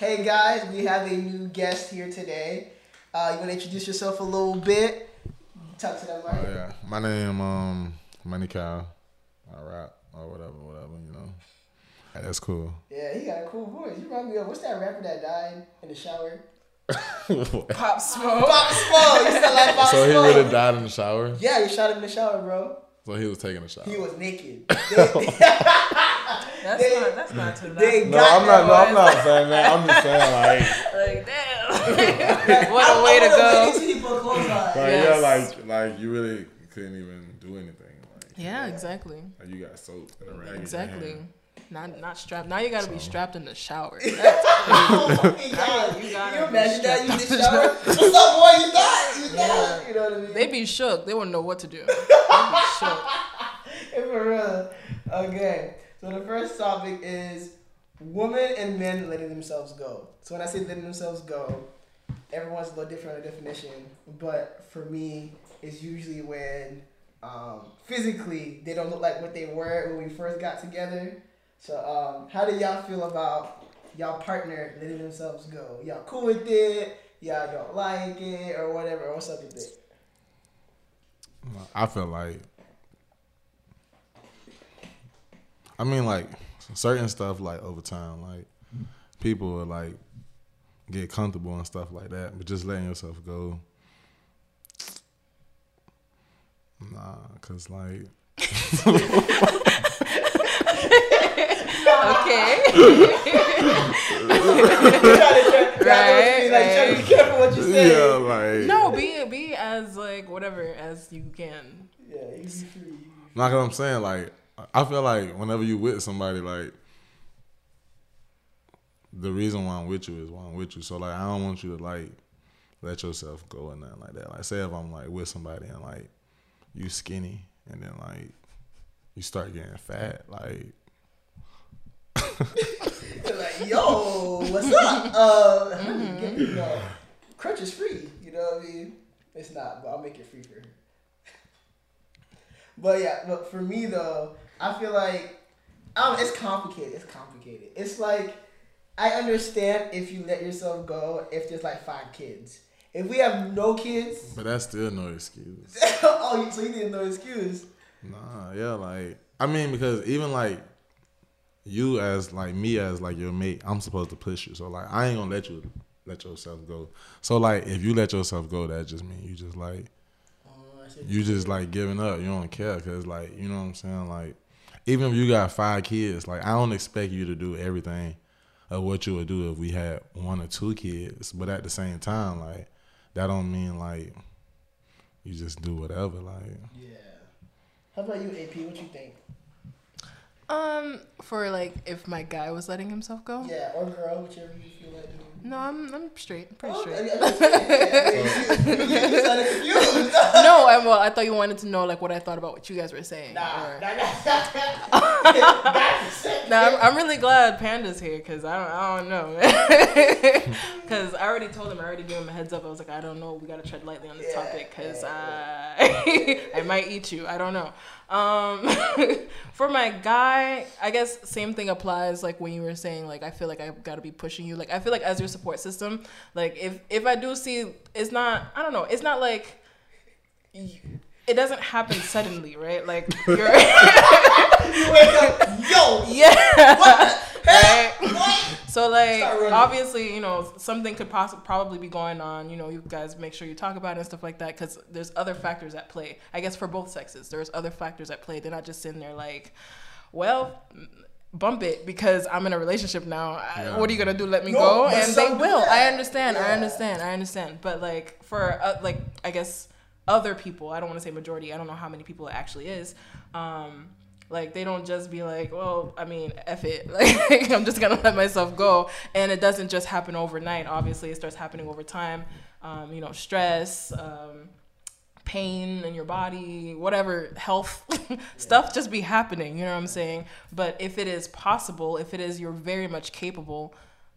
Hey guys, we have a new guest here today. Uh, you want to introduce yourself a little bit? Talk to them, Oh, right? yeah. My name um Money Cow. I rap or whatever, whatever, you know. Yeah, that's cool. Yeah, he got a cool voice. You remind me of what's that rapper that died in the shower? Pop Smoke. Pop Smoke. You sound like Pop so he Smoke. really died in the shower. Yeah, you shot him in the shower, bro. So he was taking a shower. He was naked. That's They- not. That's not too they bad. no, I'm not. No, I'm not saying that. I'm just saying like, Like damn. what a way to go. wanna see people close eyes. like Yes. yeah, like like you really couldn't even do anything. Like, Yeah, exactly. like you got soaked in a rain. Exactly. Not not strapped. Now you got to be strapped in the shower. Oh my You gotta you imagine that? You in the shower? What's up, boy? You got You got Yeah. You know what I mean? They be shook. They wouldn't know what to do. They be shook. For real. Okay. So the first topic is women and men letting themselves go. So when I say letting themselves go, everyone's a little different on the definition. But for me, it's usually when um, physically they don't look like what they were when we first got together. So um, how do y'all feel about y'all partner letting themselves go? Y'all cool with it? Y'all don't like it or whatever? What's up with it? I feel like. I mean, like certain stuff, like over time, like people are like get comfortable and stuff like that, but just letting yourself go. Nah, cause like Okay. right, Right, like, be careful what you say. yeah, like No, be be as like whatever as you can. Yeah, you be free. Like what I'm saying, like I feel like whenever you with somebody, like the reason why I'm with you is why I'm with you. So like I don't want you to like let yourself go and nothing like that. Like say if I'm like with somebody and like you skinny and then like you start getting fat, like They're like, yo, what's up? Uh, honey, get, you know, crunch is free. You know what I mean? It's not, but I'll make it free for her. But yeah, but for me though, I feel like um, it's complicated. It's complicated. It's like I understand if you let yourself go if there's like five kids. If we have no kids, but that's still no excuse. oh, you- so you need no excuse. Nah, yeah, like I mean because even like you as like me as like your mate, I'm supposed to push you. So like I ain't gonna let you let yourself go. So like if you let yourself go, that just means you just like Oh, you just like giving up. You don't care because like you know what I'm saying. Like even if you got five kids, like I don't expect you to do everything of what you would do if we had one or two kids. But at the same time, like that don't mean like you just do whatever. Like Yeah. How about you, AP? What you think? Um, for like if my guy was letting himself go. Yeah, or girl, whichever you feel like doing. No, I'm I'm straight. I'm pretty Oh, straight. I I'm just saying, yeah, you, you, you sounded confused. no, I well, I thought you wanted to know like what I thought about what you guys were saying. Nah, or- nah, nah. That's No, I'm, I'm really glad Panda's here because I don't, I don't know. Because I already told him, I already gave him a heads up. I was like, I don't know. We got to tread lightly on this Yeah, topic because yeah, I, I might eat you. I don't know. Um, for my guy, I guess same thing applies. Like when you were saying, like I feel like I've got to be pushing you. Like I feel like as your support system, like if if I do see, it's not. I don't know. It's not like. y- It doesn't happen suddenly, right? Like you're, you wake up, yo, yeah, what right. What? So like obviously, you know, something could possibly probably be going on. You know, you guys make sure you talk about it and stuff like that because there's other factors at play. I guess for both sexes, there's other factors at play. They're not just sitting there like, well, bump it because I'm in a relationship now. I- Yeah. What are you gonna do? Let me No, go? And they will. I yeah. understand. I understand. I understand. But like for uh, like I guess other people, I don't want to say majority. I don't know how many people it actually is. Um, like they don't just be like, well, I mean, f it. Like I'm just gonna let myself go, and it doesn't just happen overnight. Obviously, it starts happening over time. Um, you know, stress, um, pain in your body, whatever health stuff just be happening. You know what I'm saying? But if it is possible, if it is you're very much capable,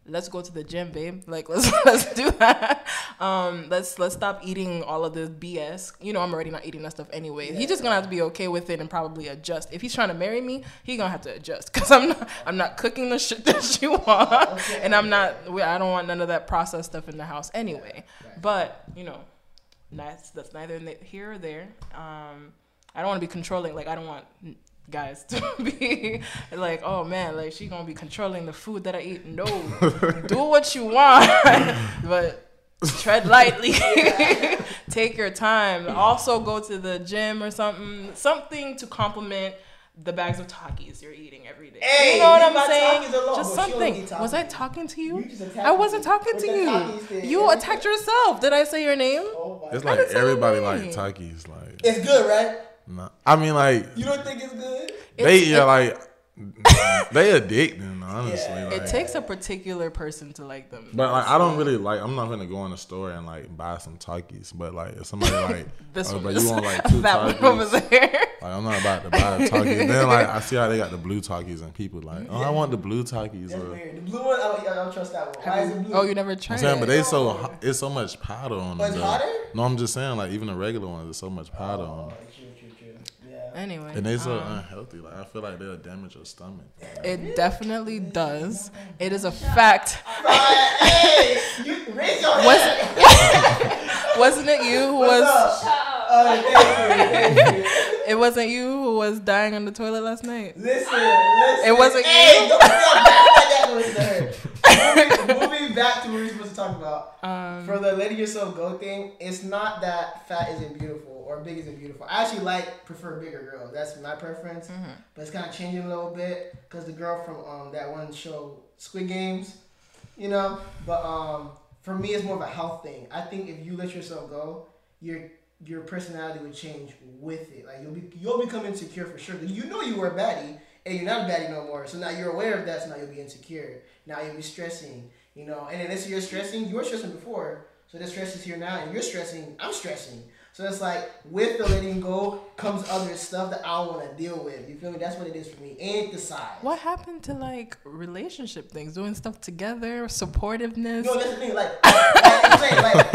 let's go to the gym, babe. Like let's let's do that. Um, let's let's stop eating all of this BS. You know, I'm already not eating that stuff anyway. He's just gonna have to be okay with it and probably adjust. If he's trying to marry me, he gonna have to adjust because I'm not I'm not cooking the shit that you want, Okay. and I'm not. I don't want none of that processed stuff in the house anyway. Right. But you know, that's that's neither here or there. Um, I don't want to be controlling. Like I don't want guys to be like, oh man, like she gonna be controlling the food that I eat. No, do what you want, but tread lightly. Take your time. Also go to the gym or something. Something to complement the bags of Takis you're eating every day. Hey, you know what I'm saying? Alone. Just But she only something. Was I talking to you? You I wasn't talking to the you. Takis thing. You attacked yourself. Did I say your name? Oh my It's God. like everybody your like. Takis. Like, It's good, right? Nah. I mean, like You don't think it's good? they It's- yeah, like they addicting. Honestly, Yeah. like, It takes a particular person to like them. But like I don't really like I'm not gonna go in the store and like buy some Takis. But like if somebody like oh, this oh, one but is you want like two that Takis, one over there. like I'm not about to buy the Takis. then like I see how they got the blue Takis and people like oh I want the blue Takis. That's Or, weird. The blue one, oh, I don't, I don't trust that one. Why is it blue? Oh, you never I'm tried saying, but they so it's so much powder on Oh, them. it's hotter? No, I'm just saying like even the regular ones, there's so much powder on Oh, them. true, true, true. Yeah. Anyway, And they're so um, unhealthy. Like I feel like they'll damage your stomach. it definitely does. It is a fact. hey, you raise your Was hand. wasn't it you who What's was? up? Thank you, thank you. It wasn't you who was dying on the toilet last night. Listen, listen. It wasn't hey, you? Don't feel bad like that it's moving, moving back to what we were supposed to talk about. Um, For the letting yourself go thing, it's not that fat isn't beautiful or big isn't beautiful. I actually like prefer bigger girls. That's my preference. Mm-hmm. But it's kind of changing a little bit because the girl from um that one show Squid Games, you know. But um for me, it's more of a health thing. I think if you let yourself go, your your personality would change with it. Like you'll be you'll become insecure for sure. You know you were a baddie and you're not a baddie no more. So now you're aware of that. So now you'll be insecure. Now you'll be stressing. You know, and this you're stressing. You were stressing before. So the stress is here now, and you're stressing. I'm stressing. So it's like with the letting go comes other stuff that I don't want to deal with. You feel me? That's what it is for me. And the size. what happened to like relationship things, doing stuff together, supportiveness? No, that's the thing. Like, like I'm saying, like,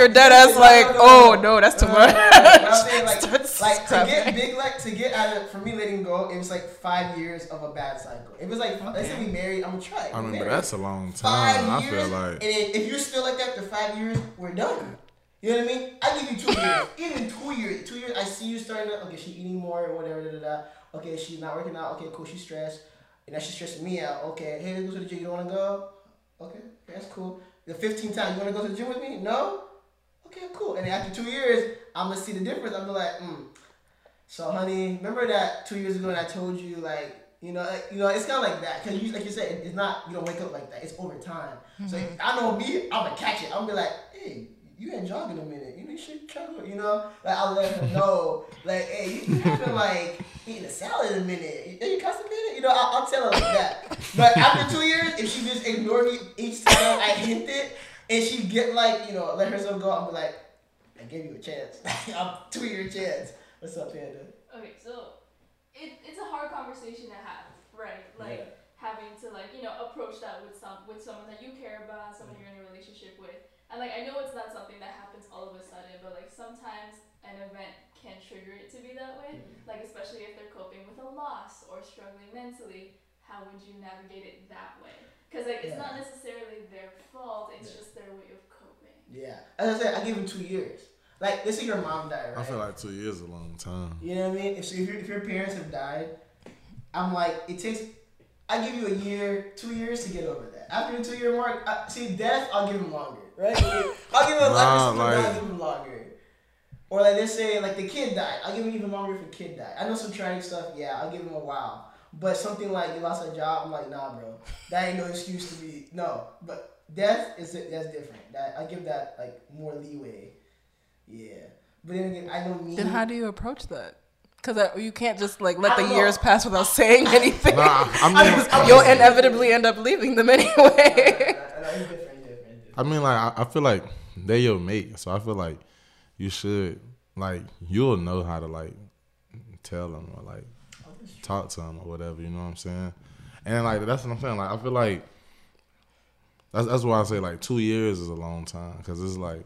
your dead ass No, like, no, no, oh no. no, that's too uh, much. I'm saying, like, to get big, like to get out of for me letting go, it was like five years of a bad cycle. It was like let's say we married, I'm gonna try. it. I We mean, but married. that's a long five time. I years, feel like and if you're still like that after five years, we're done. You know what I mean? I give you two years. Even two years. Two years. I see you starting to. Okay, she eating more or whatever. Da, da, da. Okay, she's not working out. Okay, cool. She's stressed. And now she's stressing me out. Okay, hey, let's go to the gym. You don't want to go? Okay, that's cool. The 15 times you want to go to the gym with me? No. Okay, cool. And then after two years, I'm gonna see the difference. I'm gonna be like, hmm. So, honey, remember that two years ago when I told you like. You know, like, you know, it's kind of like that because you, like you said, it's not you don't wake up like that. It's over time. So I know me, I'm gonna catch it. I'm gonna be like, hey, you ain't jogging a minute. You should try you know, like I'll let her know, like, hey, you, haven't like eating a salad in a minute. You, you constipated? You know, I'll, I'll tell her like that. But after two years, if she just ignore me each time I hint it, and she get like, you know, let herself go, I'm be like, I gave you a chance. I'm two your chance. What's up, Panda? Okay, so it, it's a hard conversation to have, right? Like Yeah. having to like you know approach that with some with someone that you care about, someone you're in a relationship with, and like I know it's not something that happens all of a sudden, but like sometimes an event can trigger it to be that way. Mm-hmm. Like especially if they're coping with a loss or struggling mentally, how would you navigate it that way? Because like it's Yeah. not necessarily their fault; it's Yeah. just their way of coping. Yeah. As I said, I give him two years. Like, let's say your mom died, right? I feel like two years is a long time. You know what I mean? If, so if, your, if your parents have died, I'm like, it takes, I give you a year, two years to get over that. After the two year mark, I, see, death, I'll give him longer, right? I'll give him, Nah, like, like- I'll give him longer. Or like, let's say, like, the kid died. I'll give him even longer if the kid died. I know some tragic stuff, yeah, I'll give him a while. But something like you lost a job, I'm like, nah, bro. That ain't no excuse to be, no. But death, is that's different. That I give that, like, more leeway. Yeah. But then again, I know me. Then how do you approach that? Because you can't just like let the know. years pass without saying anything. Nah, I mean, You'll inevitably end up leaving them anyway. I mean, like I, I feel like they your mate, so I feel like you should like you'll know how to like tell them or like talk to them or whatever. You know what I'm saying? And like that's what I'm saying. Like I feel like That's that's why I say like two years is a long time because it's like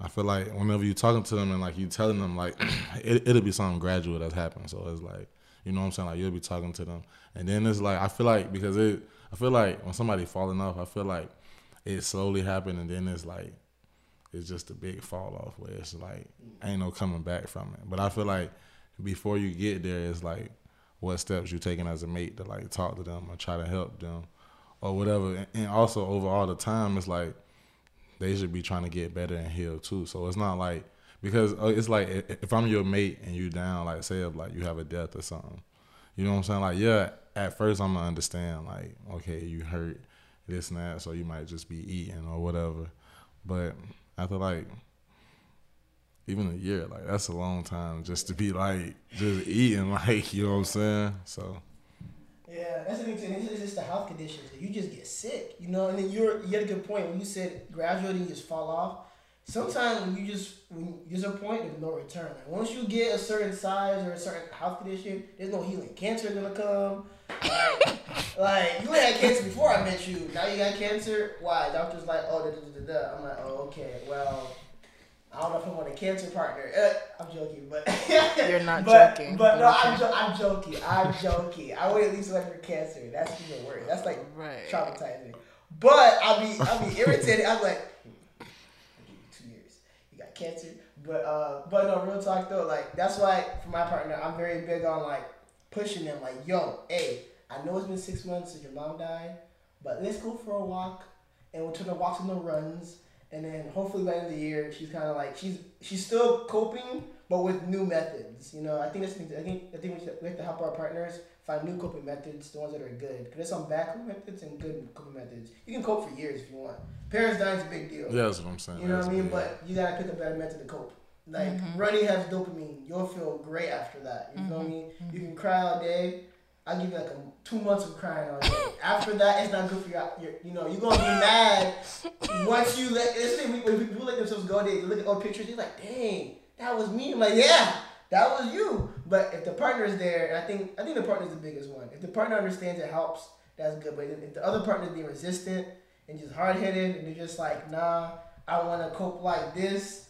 I feel like whenever you're talking to them and like you telling them like it, it'll be something gradual that's happened. So it's like you know what I'm saying like you'll be talking to them and then it's like I feel like because it I feel like when somebody falling off I feel like it slowly happened and then it's like it's just a big fall off where it's like ain't no coming back from it. But I feel like before you get there, it's like what steps you taking as a mate to like talk to them or try to help them or whatever. And- And also over all the time, it's like they should be trying to get better and heal too. So it's not like because uh, it's like if I'm your mate and you down, like say if like you have a death or something, you know what I'm saying? Like yeah, at first I'm gonna understand like okay you hurt this and that, so you might just be eating or whatever. But after like even a year, like that's a long time just to be like just eating, like you know what I'm saying. So Yeah, that's the thing too. It's just the health conditions. You just get sick, you know. And then you're you had a good point when you said gradually you just fall off. Sometimes when you just when there's a point there's no return. Like once you get a certain size or a certain health condition, there's no healing. Cancer is gonna come. Like, like you had cancer before I met you. Now you got cancer. Why? Doctor's like, oh, da, da, da, da. I'm like, oh, okay. Well, I don't know if I want a cancer partner. Uh, I'm joking, but You're not but, joking, But no, I'm, jo- I'm joking. I'm joking. I would at least like for cancer. That's even worse. That's like Right. traumatizing. But I'll be I'll be irritated. I'm like, I'll give you two years. You got cancer. But uh, but no, real talk though. Like that's why for my partner, I'm very big on like pushing them. Like, yo, hey, I know it's been six months since your mom died, but let's go for a walk, and we'll turn the walks into runs. And then hopefully by the end of the year, she's kind of like she's she's still coping, but with new methods. You know, I think that's I think I think we, should, we have to help our partners find new coping methods, the ones that are good. Because there's some bad coping methods and good coping methods. You can cope for years if you want. Parents dying is a big deal. yeah, that's what I'm saying. You know what I mean? But you gotta pick a better method to cope. Like Mhm. running has dopamine. You'll feel great after that. You know what feel me? You can cry all day. I'll give you like a, two months of crying all day. after that, it's not good for your, your you know, you're gonna be mad once you let this thing when people let themselves go, they look at old pictures, they're like, dang, that was me. I'm like, yeah, that was you. But if the partner is there, and I think I think the partner is the biggest one. If the partner understands it helps, that's good. But if the other partner is being resistant and just hard headed and they're just like, nah, I wanna cope like this,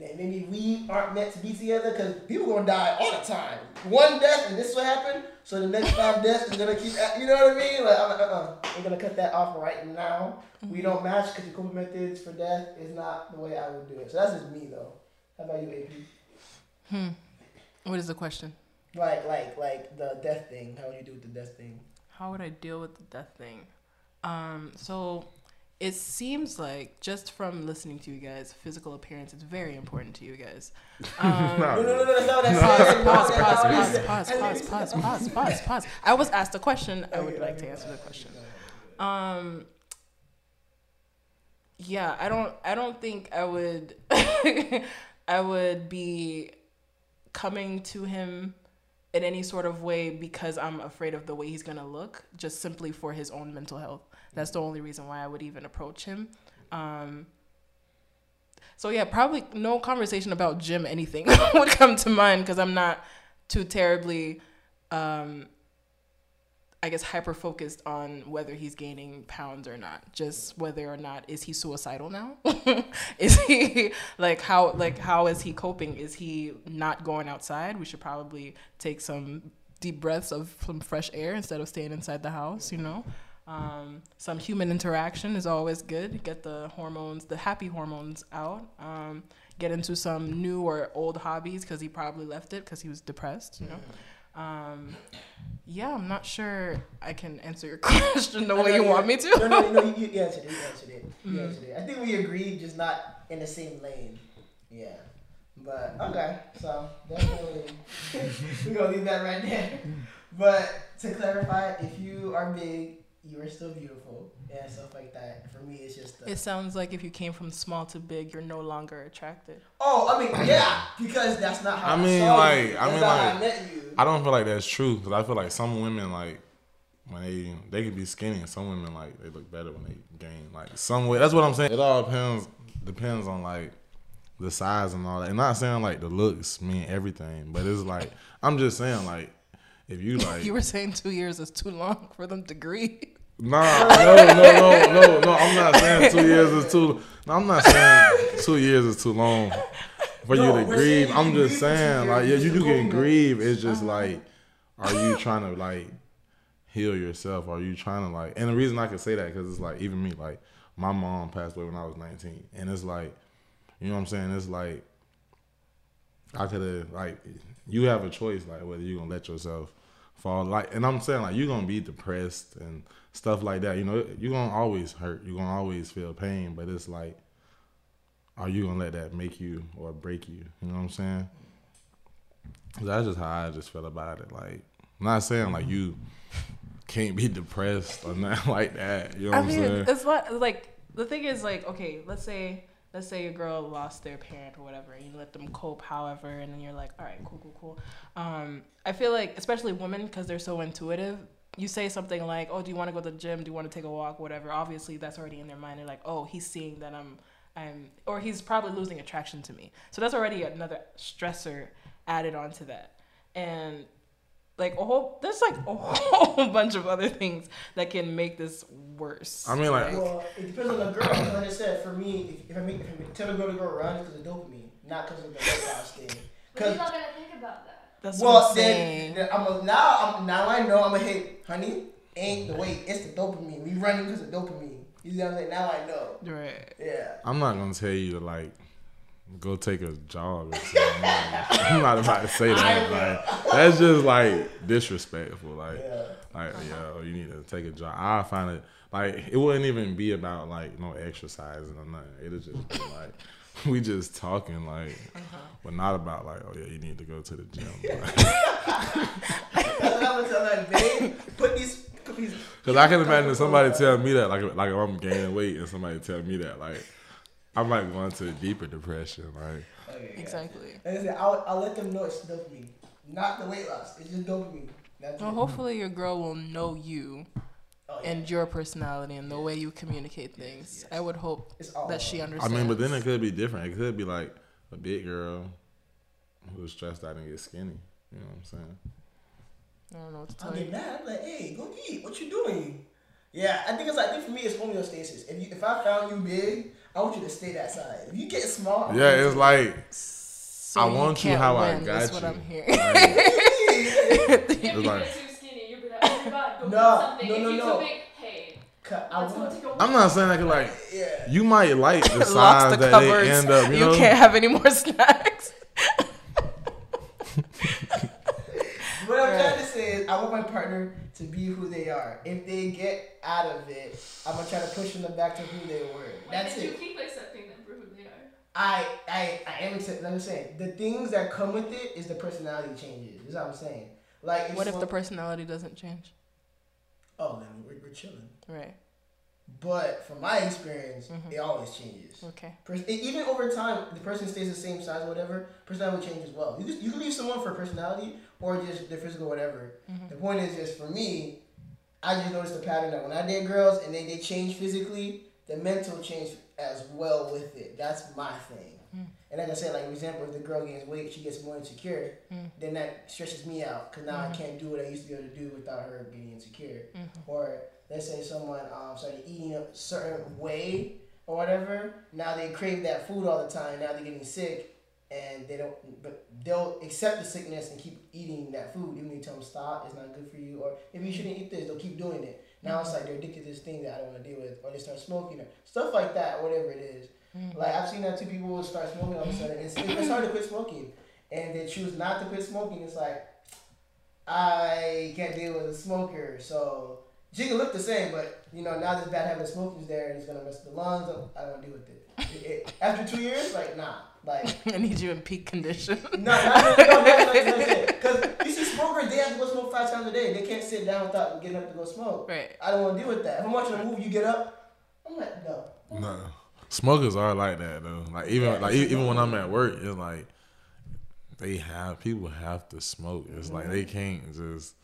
then maybe we aren't meant to be together because people gonna die all the time. One death and this will happen, so the next five deaths is gonna keep. You know what I mean? Like, I'm like, uh-uh, we're gonna cut that off right now. We don't match because your coping methods for death is not the way I would do it. So that's just me though. How about you, AP? Hmm. What is the question? Like, like, like the death thing. How would you do with the death thing? How would I deal with the death thing? Um, so it seems like just from listening to you guys, physical appearance is very important to you guys. Um, Nah. No, no, no, no, that's I Pause, pause, pause, that's not what I pause, pause, pause, pause, pause, pause, pause. I was asked a question. I would like to answer the question. Um, yeah, I don't, I don't think I would, I would be coming to him in any sort of way because I'm afraid of the way he's gonna look, just simply for his own mental health. That's the only reason why I would even approach him. Um, so yeah, probably no conversation about gym anything would come to mind because I'm not too terribly, um, I guess, hyper focused on whether he's gaining pounds or not. Just whether or not is he suicidal now? is he like how like how is he coping? Is he not going outside? We should probably take some deep breaths of some fresh air instead of staying inside the house. You know. Um, some human interaction is always good. Get the hormones, the happy hormones out. Um, get into some new or old hobbies because he probably left it because he was depressed. You know. Um, yeah, I'm not sure I can answer your question the way you want me to. no, no, you, you answered it. You answered it. You Mhm. answered it. I think we agreed, just not in the same lane. Yeah. But okay, so definitely we're gonna leave that right there. But to clarify, if you are big, you are still beautiful and stuff like that. For me, it's just. The, It sounds like if you came from small to big, you're no longer attracted. oh, I mean, yeah, because that's not how I I, mean, saw like, you. I That's mean, like, I met you. I don't feel like that's true because I feel like some women like when they they could be skinny and some women like they look better when they gain like some way. That's what I'm saying. It all depends depends on like the size and all that. And not saying like the looks mean everything, but it's like I'm just saying like if you like you were saying two years is too long for them to agree. Nah, no, no, no, no, no. I'm not saying two years is too. No, I'm not saying two years is too long for No, you to grieve. I'm just grieve for two saying, like, yeah, you, a you can grieve. It's just like, are you trying to like heal yourself? Are you trying to like? And the reason I can say that because it's like even me, like my mom passed away when I was 19, and it's like, you know what I'm saying? It's like I could have like you have a choice like whether you're gonna let yourself fall like and I'm saying like you're gonna be depressed and stuff like that. You know, you're gonna always hurt. You're gonna always feel pain, but it's like are you gonna let that make you or break you? You know what I'm saying? That's just how I just feel about it. Like I'm not saying like you can't be depressed or nothing like that. You know what I'm saying? I mean, saying? it's what like the thing is like okay, let's say let's say a girl lost their parent or whatever, and you let them cope, however, and then you're like, all right, cool, cool, cool. Um, I feel like especially women because they're so intuitive. You say something like, "Oh, do you want to go to the gym? Do you want to take a walk? Whatever." Obviously, that's already in their mind. They're like, "Oh, he's seeing that I'm, I'm, or he's probably losing attraction to me." So that's already another stressor added onto that, and like a whole there's like a whole bunch of other things that can make this worse. I mean, like- Well, it depends on the girl. Like I said, for me, if, if I make, if I tell a girl to go run, it's because of dopamine, not because of the weight loss thing. But you're 'Cause- not gonna think about that. That's what well, I'm then, then I'm a, now I'm now I know I'm a hit, honey. Ain't the weight, it's the dopamine. We running because of dopamine. You know what I'm saying? Now I know. Right. Yeah. I'm not gonna tell you to like go take a or. I'm not about to say that. Like that's just like disrespectful. Like Yeah. like yo, you need to take a jog. I find it like it wouldn't even be about like no exercising or nothing. It'll just be like we just talking like, uh-huh. but not about like oh yeah, you need to go to the gym. That's I'm gonna tell her, babe. Put these, put these. Because I can imagine somebody tell me that like like if I'm gaining weight and somebody tell me that like. I might go into a deeper depression, like Okay, yeah. Exactly. Like I said, I'll, I'll let them know it's dopamine, not the weight loss. It's just dopamine. That's Well, it. hopefully your girl will know you Oh, yeah. and your personality and the way you communicate things. I would hope that she understands. I mean, but then it could be different. It could be like a big girl who's stressed out and get skinny. You know what I'm saying? I don't know what to I'll tell get you. mad. I'm like, hey, go eat. What you doing? Yeah, I think it's like I think for me it's homeostasis. If you if I found you big, I want you to stay that size. If you get small, I Yeah, want you it's like So I want you can't how I win, got is what you. I'm hearing. like, If you like- get too skinny, you'll be like, oh my god, go No, something. no, if no, you're no. too big, hey, I let's go want. take a walk. I'm not saying that 'cause, like Yeah. you might like the size the that cupboards. they end up. You, You know, can't have any more snacks. What I'm trying to say is, I want my partner to be who they are. If they get out of it, I'm gonna try to push them back to who they were. Why That's did you keep accepting them for who they are? I, I, I am accepting. like I'm saying. The things that come with it is the personality changes. Is what I'm saying. Like, What if the personality doesn't change? Oh, then we're, we're chilling. Right. But from my experience, Mhm. it always changes. Okay. Pers- e- even over time, the person stays the same size or whatever, personality will change as well. You can, you can leave someone for personality or just their physical whatever. Mhm. The point is just for me, I just noticed the pattern that when I date girls and they, they change physically, the mental change as well with it. That's my thing. Mm. And like I said, like for example, if the girl gains weight, she gets more insecure, Mm. then that stresses me out because now I Mhm. can't do what I used to be able to do without her being insecure Mhm. or let's say someone um, started eating a certain way or whatever, now they crave that food all the time. Now they're getting sick, and they don't. But they'll accept the sickness and keep eating that food, even if you tell them stop, it's not good for you, or maybe you shouldn't eat this. They'll keep doing it. Now it's like they're addicted to this thing that I don't want to deal with, or they start smoking or stuff like that, whatever it is. Mhm. Like I've seen that two people will start smoking all of a sudden. It's, it's hard to quit smoking, and they choose not to quit smoking. It's like I can't deal with a smoker, so Jigga looked look the same, but you know now this bad habit of is there and it's gonna mess the lungs. I don't deal with it. It, it. After two years, like nah, like I need you in peak condition. No, no, not. Because you see, smokers they have to go smoke five times a day. They can't sit down without getting up to go smoke. Right. I don't want to deal with that. If I'm watching a movie, you get up. I'm like no. No, smokers are like that though. Like even yeah, like even when I'm at work, it's like they have people have to smoke. It's mm-hmm. like they can't just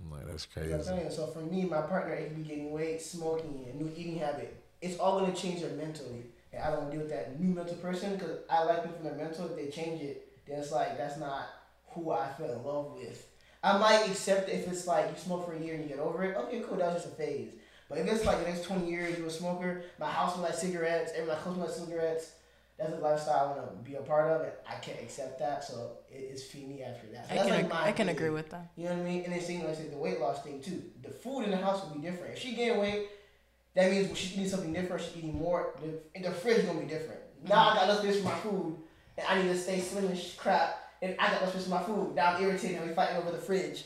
I'm like that's You know I'm crazy. saying? So for me, my partner, it could be getting weight, smoking, a new eating habit. It's all gonna change her mentally, and I don't want to deal with that new mental person because I like them from their mental. If they change it, then it's like that's not who I fell in love with. I might accept if it's like you smoke for a year and you get over it. Okay, cool, that was just a phase. But if it's like the next twenty years you're a smoker, my house was like cigarettes, and my clothes like cigarettes. That's a lifestyle I want to be a part of, and I can't accept that. So it is feed me after that. So I can like ag- I can thing. agree with that. You know what I mean? And then same like the weight loss thing too. The food in the house will be different. If she gain weight, that means she's eating something different, she's eating more. The, the fridge gonna be different. Now I got no space for my food, and I need to stay slim sh- crap. And I got no space for my food. Now I'm irritated. and we fighting over the fridge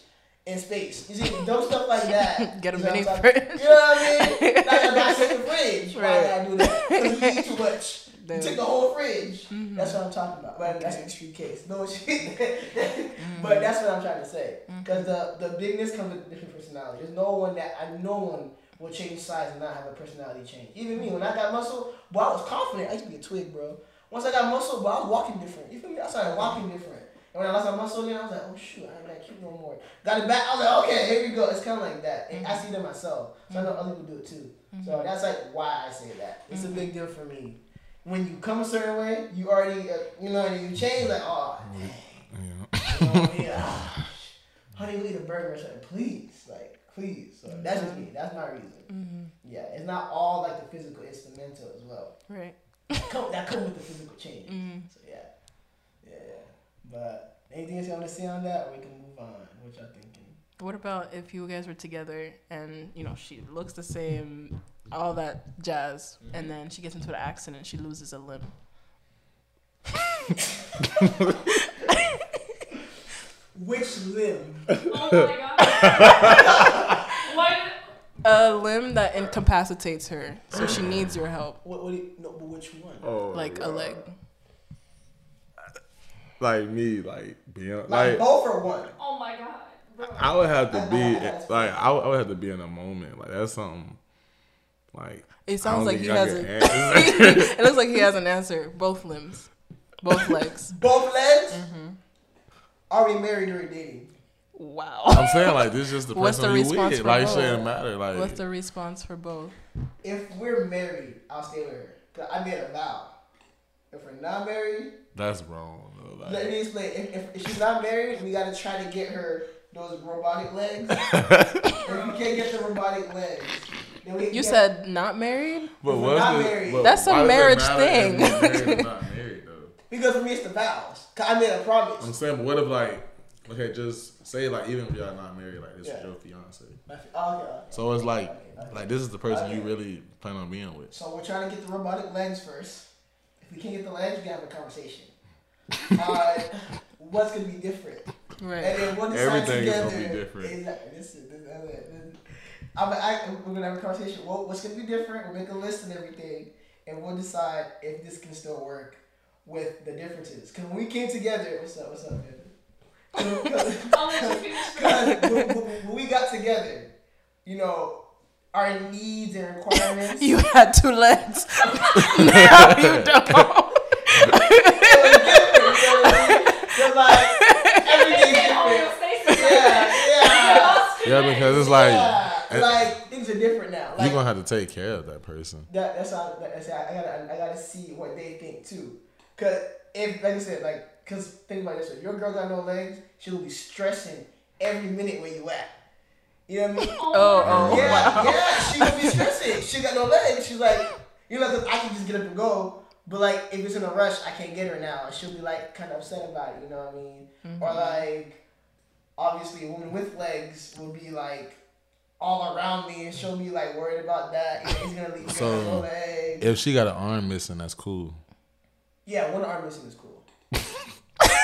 and space. You see, dumb stuff like that. Get a what I'm mini fridge. You know what I mean? Like I got the fridge. Why Right. I do that? Because you eat too much. You Then- took the whole fridge. Mhm. That's what I'm talking about. But that's an extreme case. No shit. Mm-hmm. But that's what I'm trying to say. Because the, the bigness comes with different personality. There's no one that I no one will change size and not have a personality change. Even me, when I got muscle, boy, I was confident. I used to be a twig, bro. Once I got muscle, boy, I was walking different. You feel me? I started walking different. And when I lost my muscle again, I was like, oh shoot, I ain't that cute no more. Got it back. I was like, okay, here we go. It's kind of like that. And I see that myself. So I know other people do it too. So that's like why I say that. It's a big deal for me. When you come a certain way, you already, uh, you know, and you change, like, oh, dang. Yeah. You know, yeah. ah, Honey, we eat a burger or something. Please, like, please. So that's just me. That's my reason. Mm-hmm. Yeah, it's not all like the physical; it's the mental as well. Right. Come, that comes with the physical change. Mm. So yeah, yeah, yeah. But anything else you want to say on that, or we can move on. What y'all thinking? What about if you guys were together and you know she looks the same, all that jazz, and mm-hmm. then she gets into an accident, she loses a limb. Which limb? Oh my god. Why did A limb that incapacitates her, so she needs your help, What? What? Do you, no, but which one? Oh, like a leg. Like me, like being Like, like both or one? Oh my god, bro. I would have to I- be I- I- like I would, I would have to be in a moment. Like that's something. Like It sounds like he has can a. answer. it looks like he has an answer. Both limbs, both legs. Both legs? Mm-hmm. Are we married or dating? Wow. I'm saying like this is just the What's the person you response with. for Like it both? shouldn't matter. Like What's the response for both? If we're married, I'll stay with her. Cause I made a vow. If we're not married, that's wrong. though, let me explain. If, if, if she's not married, we gotta try to get her those robotic legs. if you can't get the robotic legs, then we You get- said not married. but If we're not the- married. but That's a why does it marriage matter thing. married not married though. because for me it's the vows. I made a promise. I'm saying, but what if like, okay, just say like even if y'all not married, like this Yeah. is your fiance. Oh, okay, okay. So it's like, Okay, okay. like this is the person you really plan on being with. So we're trying to get the robotic lens first. If we can't get the lens, we gotta have a conversation. uh, what's gonna be different? Right. And then we'll decide Everything is gonna be different. Exactly. This is, this, this, this. I'm, I, we're gonna have a conversation. What, what's gonna be different? We'll make a list and everything, and we'll decide if this can still work with the differences. Because when we came together, what's up? What's up, man? Because I'll let you finish. when, when- when we got together, you know, our needs and requirements. You had two legs. now you don't. Like everything's different. Homeostasis. Yeah, yeah. Yeah, because it's like yeah, and- like things are different now. Like you're gonna have to take care of that person. that, that's how. That's how I gotta. I gotta see what they think too. Cause if, like I said, like, cause think about this: if your girl got no legs, she'll be stressing every minute where you at. You know what I mean? Oh, oh, yeah, wow. yeah. She will be stressing. She got no legs. She's like, you know, 'cause I can just get up and go. But like, if it's in a rush, I can't get her now. And she'll be like, kind of upset about it. You know what I mean? Mm-hmm. Or like, obviously, a woman with legs will be like all around me, and she'll be like worried about that. You know, he's gonna leave me So, with legs. If she got an arm missing, that's cool. yeah, one arm missing is cool.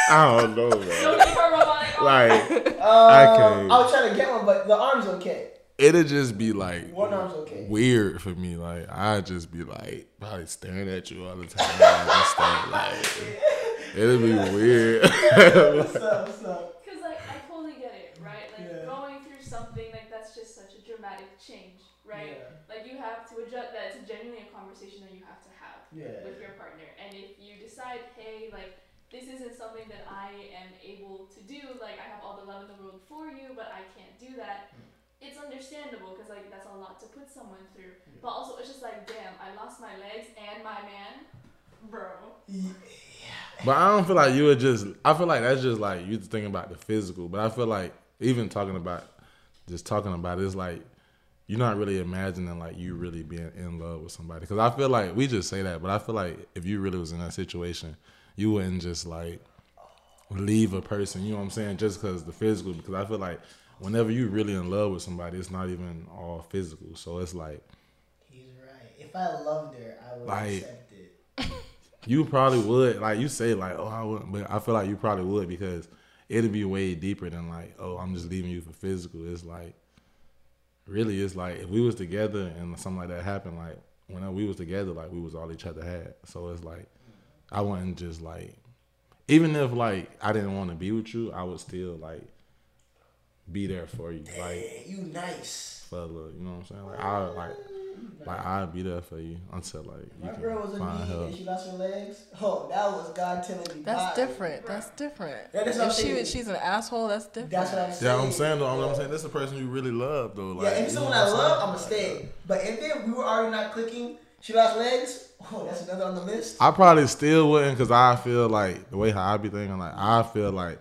I don't know, Don't give her robotic arm. Like Um, can't. I was trying to get one, but the arm's okay. it'll just be like One arm's okay. weird for me. Like I just be like probably staring at you all the time. and stuff. Like it'll be weird. What's up? What's up? Because like I totally get it, right? Like Yeah. going through something like that's just such a dramatic change, right? Like you have to adjust. That's genuinely a conversation that you have to have Yeah. with your partner. And if you decide, hey, like this isn't something that I am able to do, like I have all the love in the world for you, but I can't do that. Hmm. It's understandable because like that's a lot to put someone through. Hmm. But also it's just like, damn, I lost my legs and my man, bro. Yeah. But I don't feel like you would just. I feel like that's just like you thinking about the physical. But I feel like even talking about just talking about it, it's like you're not really imagining like you really being in love with somebody. Because I feel like we just say that, but I feel like if you really was in that situation, you wouldn't just like leave a person. You know what I'm saying? Just because the physical. Because I feel like whenever you really in love with somebody, it's not even all physical. So it's like He's right. If I loved her, I would Like- accept it. you probably would. Like you say, like oh I wouldn't, but I feel like you probably would because it'd be way deeper than like oh I'm just leaving you for physical. It's like really, it's like if we was together and something like that happened, like when we was together, like we was all each other had. So it's like I wouldn't just like even if like I didn't want to be with you, I would still like be there for you, like Hey, you nice. for you know what I'm saying. Like I like like I'd be there for you until like you My can girl was a find need and she lost her legs. Oh, that was God telling me. That's bye. different. That's different. Yeah, that's what if I'm she saying. she's an asshole, that's different. That's what I'm saying. Yeah, I'm saying though. I'm, I'm saying this is a person you really love though. Like, yeah, if it's someone I love. I'ma stay. But if it, we were already not clicking, she lost legs. Oh, that's another on the list. I probably still wouldn't because I feel like the way how I be thinking. Like I feel like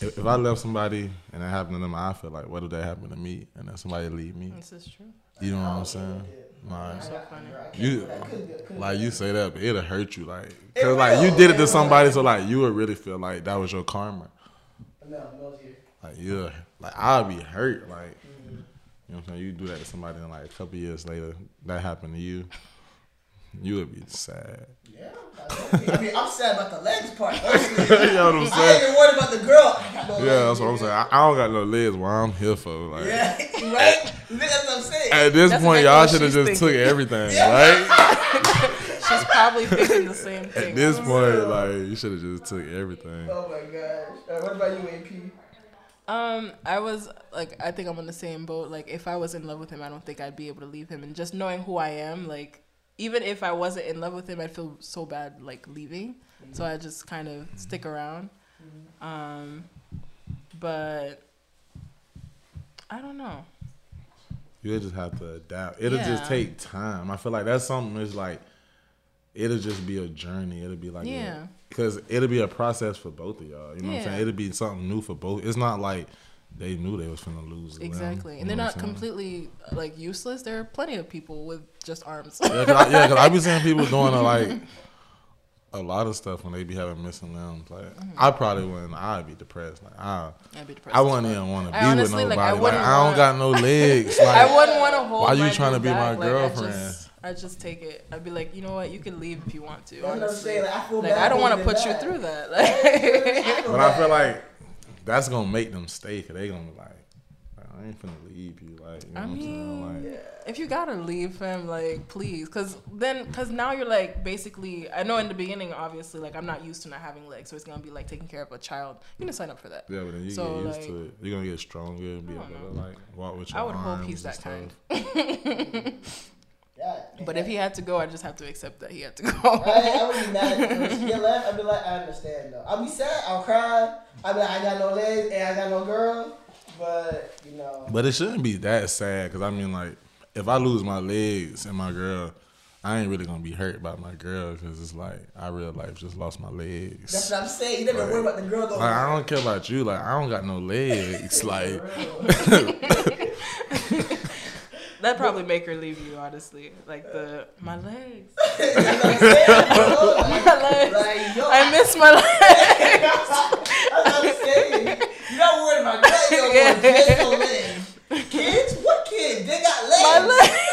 if, if I love somebody and it happened to them, I feel like what if that happened to me and then somebody leave me? This is true. You know what I I'm saying? Like, So funny. I can't You- do that. I couldn't do it. Couldn't like you say that, but it'll hurt you. Like, cause like you did it It to somebody, so like you would really feel like that was your karma. No, no, you. Like you, like I'd be hurt. Like you know what I'm saying. You do that to somebody, and like a couple years later, that happened to you. You would be sad. Yeah. I mean, I'm sad about the legs part. Honestly. you know what I'm saying? I ain't saying? even worried about the girl. I got no Yeah, legs, that's what I'm saying. I, I don't got no legs. What I'm here for, like. Yeah, right. That's what I'm saying. At this That's point, y'all should have she's just took thinking. everything, right? She's probably thinking the same thing. At thing. this point, like you should have just took everything. Oh my gosh. Uh, what about you, AP? Um, I was like, I think I'm on the same boat. Like, if I was in love with him, I don't think I'd be able to leave him. And just knowing who I am, like, even if I wasn't in love with him, I'd feel so bad like leaving. So I just kind of stick around. Um, but I don't know. You'll just have to adapt. It'll Yeah. just take time. I feel like that's something that's like, it'll just be a journey. It'll be like, Yeah. because it'll be a process for both of y'all. You know what I'm saying? It'll be something new for both. It's not like they knew they was finna lose. a Exactly, you and they're not what I'm saying? completely like useless. There are plenty of people with just arms. Yeah, cause I, yeah, 'cause I be seeing people doing a, like a lot of stuff when they be having missing limbs. Like Mm-hmm. I probably wouldn't. I'd be depressed. Like I, I'd be depressed. I wouldn't even want to be honestly, with like, nobody. I Like, wouldn't I don't wanna- got no legs. Like I wouldn't want to hold. Why you trying to dude be my back. Like, I girlfriend? just, I just take it. I'd be like, you know what? You can leave if you want to. That's I'm honestly. saying. Like, I feel Like bad I don't want to put it you through that. Like, But I feel like that's gonna make them stay. Cause they gonna be like, I ain't finna leave you. Like, you know I what I'm saying? mean, Like, if you gotta leave him, like please, cause then, cause now you're like basically. I know in the beginning, obviously, like I'm not used to not having legs, so it's gonna be like taking care of a child. You gonna sign up for that. yeah, but then you So, get used like- to it. You're gonna get stronger and be able to like walk with your I would hope he's that kind. stuff. God, But if he had to go, I just have to accept that he had to go. I, I would be mad at her. She get left. I'd be like, I understand though. I'll be sad. I'll cry. I'll be like, I got no legs and I got no girl. But you know, But it shouldn't be that sad, cause I mean, like, if I lose my legs and my girl, I ain't really gonna be hurt by my girl, cause it's like I real life just lost my legs. that's what I'm saying. You never worry about the girl though. Like I don't care about you. Like I don't got no legs. Like That'd probably make her leave you, honestly. Like the my legs, you know what I'm saying? bro? my legs. Like, yo, I miss my legs. That's what I'm saying. You're not worried about that. You're Yeah. legs. Kids? What kids? They got legs. My legs.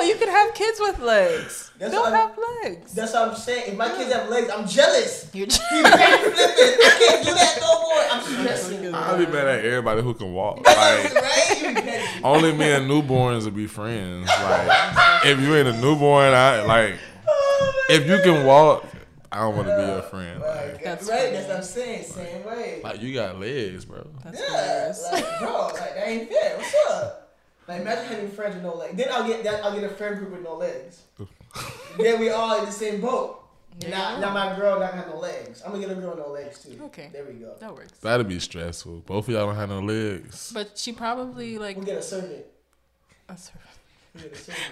Well, you can have kids with legs. That's Don't what have legs. That's what I'm saying. If my kids have legs, I'm jealous. You're He flipping. I can't do that no more. I'm stressing. I'll be mad at everybody who can walk. That's what I'm Like right? Only me and newborns will be friends. Like if you ain't a newborn, I like Oh, if you can walk, I don't want to be your oh friend. Right, Like, That's right. funny. That's what I'm saying. Same way. like you got legs, bro. That's yeah, hilarious. like bro, like that ain't fair. What's up? Like imagine having friends with no legs. Then I'll get that. I'll get a friend group with no legs. then we all in the same boat. There Now, now my girl not have no legs. I'm gonna get a girl with no legs too. Okay. There we go. That works. That'd be stressful. Both of y'all don't have no legs. But she probably like We'll get a servant. that's her. Yeah, the surgery.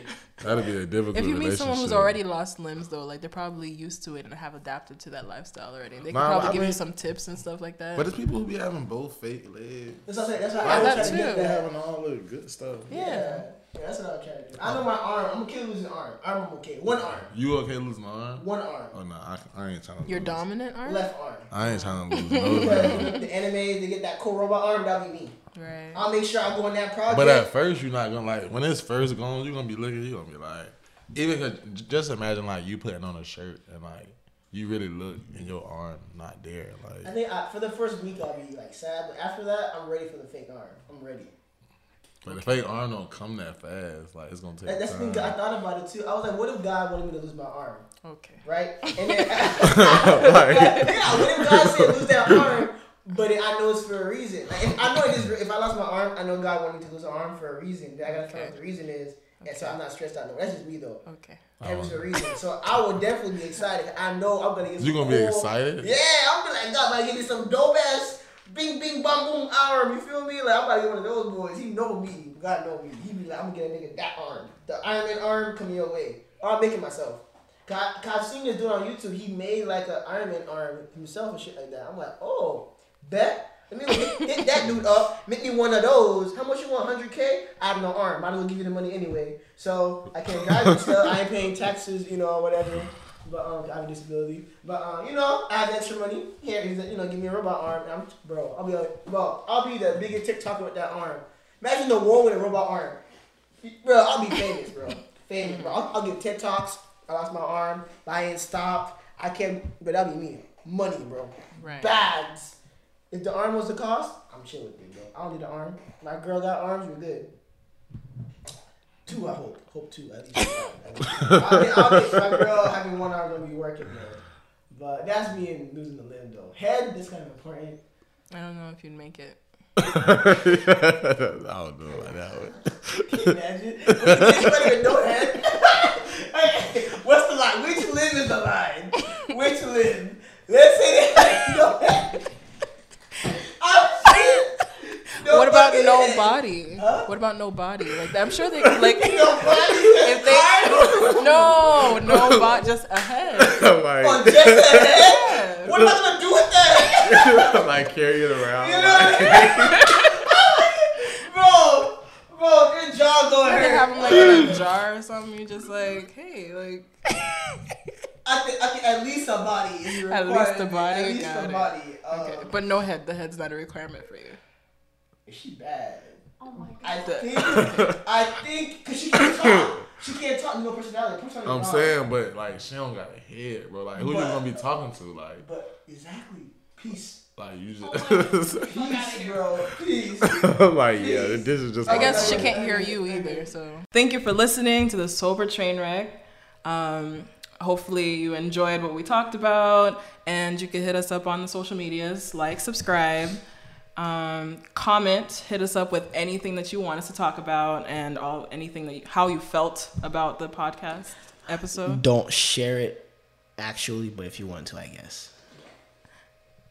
That'd be a difficult If you meet someone who's already lost limbs, though, like they're probably used to it and have adapted to that lifestyle already. They can Nah, probably I give mean- you some tips and stuff like that. But it's people who be having both fake legs. That's what I'm saying. That's why Yeah, I was that trying to get too. They that. having all the good stuff. Yeah. Yeah, that's what I'm trying to do. I know my arm. I'm okay losing arm. Arm, I'm okay. One arm. You okay losing an arm? One arm. Oh no, I, I ain't trying to. Your lose. dominant arm, Left arm. I ain't trying to lose Because no. the animes, they get that cool robot arm. That'll be me. right? I'll make sure I go on that project. But at first, you're not gonna like when it's first going. You're gonna be looking. You're gonna be like, even 'cause j- just imagine like you putting on a shirt and like you really look and your arm not there. Like I think I, for the first week I'll be like sad, but after that I'm ready for the fake arm. I'm ready. But the fake arm don't come that fast. Like it's gonna take That, that's the thing. I thought about it too. I was like, what if God wanted me to lose my arm, Okay. right? And then Like- yeah, what if God said lose that arm, but it, I know it's for a reason. Like if I know it is, if I lost my arm, I know God wanted me to lose an arm for a reason. Then I gotta find out what the reason is, and so I'm not stressed out. No, that's just me though. Okay. That was oh. the reason. So I will definitely be excited. I know I'm gonna get. You some gonna be excited? Yeah, I'm gonna like God, about to give me some dope ass bing bing bam boom arm. You feel me? Like I'm about to get one of those boys. He know me. God know me. He be like, I'm gonna get a nigga that arm, the Iron Man arm coming your way. Or I'm making myself. Cause, I've seen this dude on YouTube. He made like an Iron Man arm himself and shit like that. I'm like, oh, bet. Let me hit, hit that dude up. Make me one of those. How much you want? 100k? I have no arm. Might as well give you the money anyway. So I can't drive and stuff. I ain't paying taxes, you know, whatever. But um, I have a disability. But um, you know, I have extra money. Here, he's you know, give me a robot arm. And I'm, bro, I'll be like, bro, I'll be the biggest TikToker with that arm. Imagine the world with a robot arm. Bro, I'll be famous, bro. Famous, bro. I'll, I'll give TED talks. I lost my arm. I ain't stopped. I can't. But that'll be me. Money, bro. Right. Bags. If the arm was the cost, I'm chill with it, bro. I don't need an arm. My girl got arms. We're good. Two, I hope. Hope two at least. At least. I'll get, I'll get my girl having one hour gonna be working, bro. But that's me and losing the limb, though. Head, this kind of important. I don't know if you'd make it. I don't know about that one. Can you imagine? This better with no head. Hey, What's the line? Which limb is the line? Which limb? Let's say that no head. Oh shit! No what about fucking no head. body? Huh? What about no body? Like I'm sure they could, like No body. if they no no body just a head. On like, just a head. What am I gonna do with that? I'm like carry it around. You know what I mean? bro, bro, your jaw going could have them like in a jar or something. You just like hey like I think, I think at least a body is At least a body, At least a body. okay, Um, but no head. The head's not a requirement for you. Is she bad? Oh my god. I think, I think, cause she can't talk. She can't talk. No personality. Personality. I'm gone. saying, but like she don't got a head, bro. Like who you gonna be talking to? Like, But exactly, peace, like you Oh just Fuck outta peace, bro, peace. like yeah, this is just. I Oh, guess she can't hear you either. So thank you for listening to the Sober Train Wreck. Um, hopefully you enjoyed what we talked about, and you can hit us up on the social medias, like, subscribe, um, comment, hit us up with anything that you want us to talk about, and all anything that you, how you felt about the podcast episode. Don't share it, actually, but if you want to, I guess.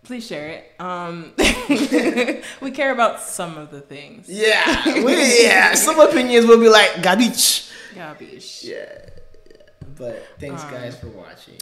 Please share it. Um, we care about some of the things. Yeah, we, yeah. Some opinions will be like garbage. Garbage. Yeah, but thanks Um, guys for watching.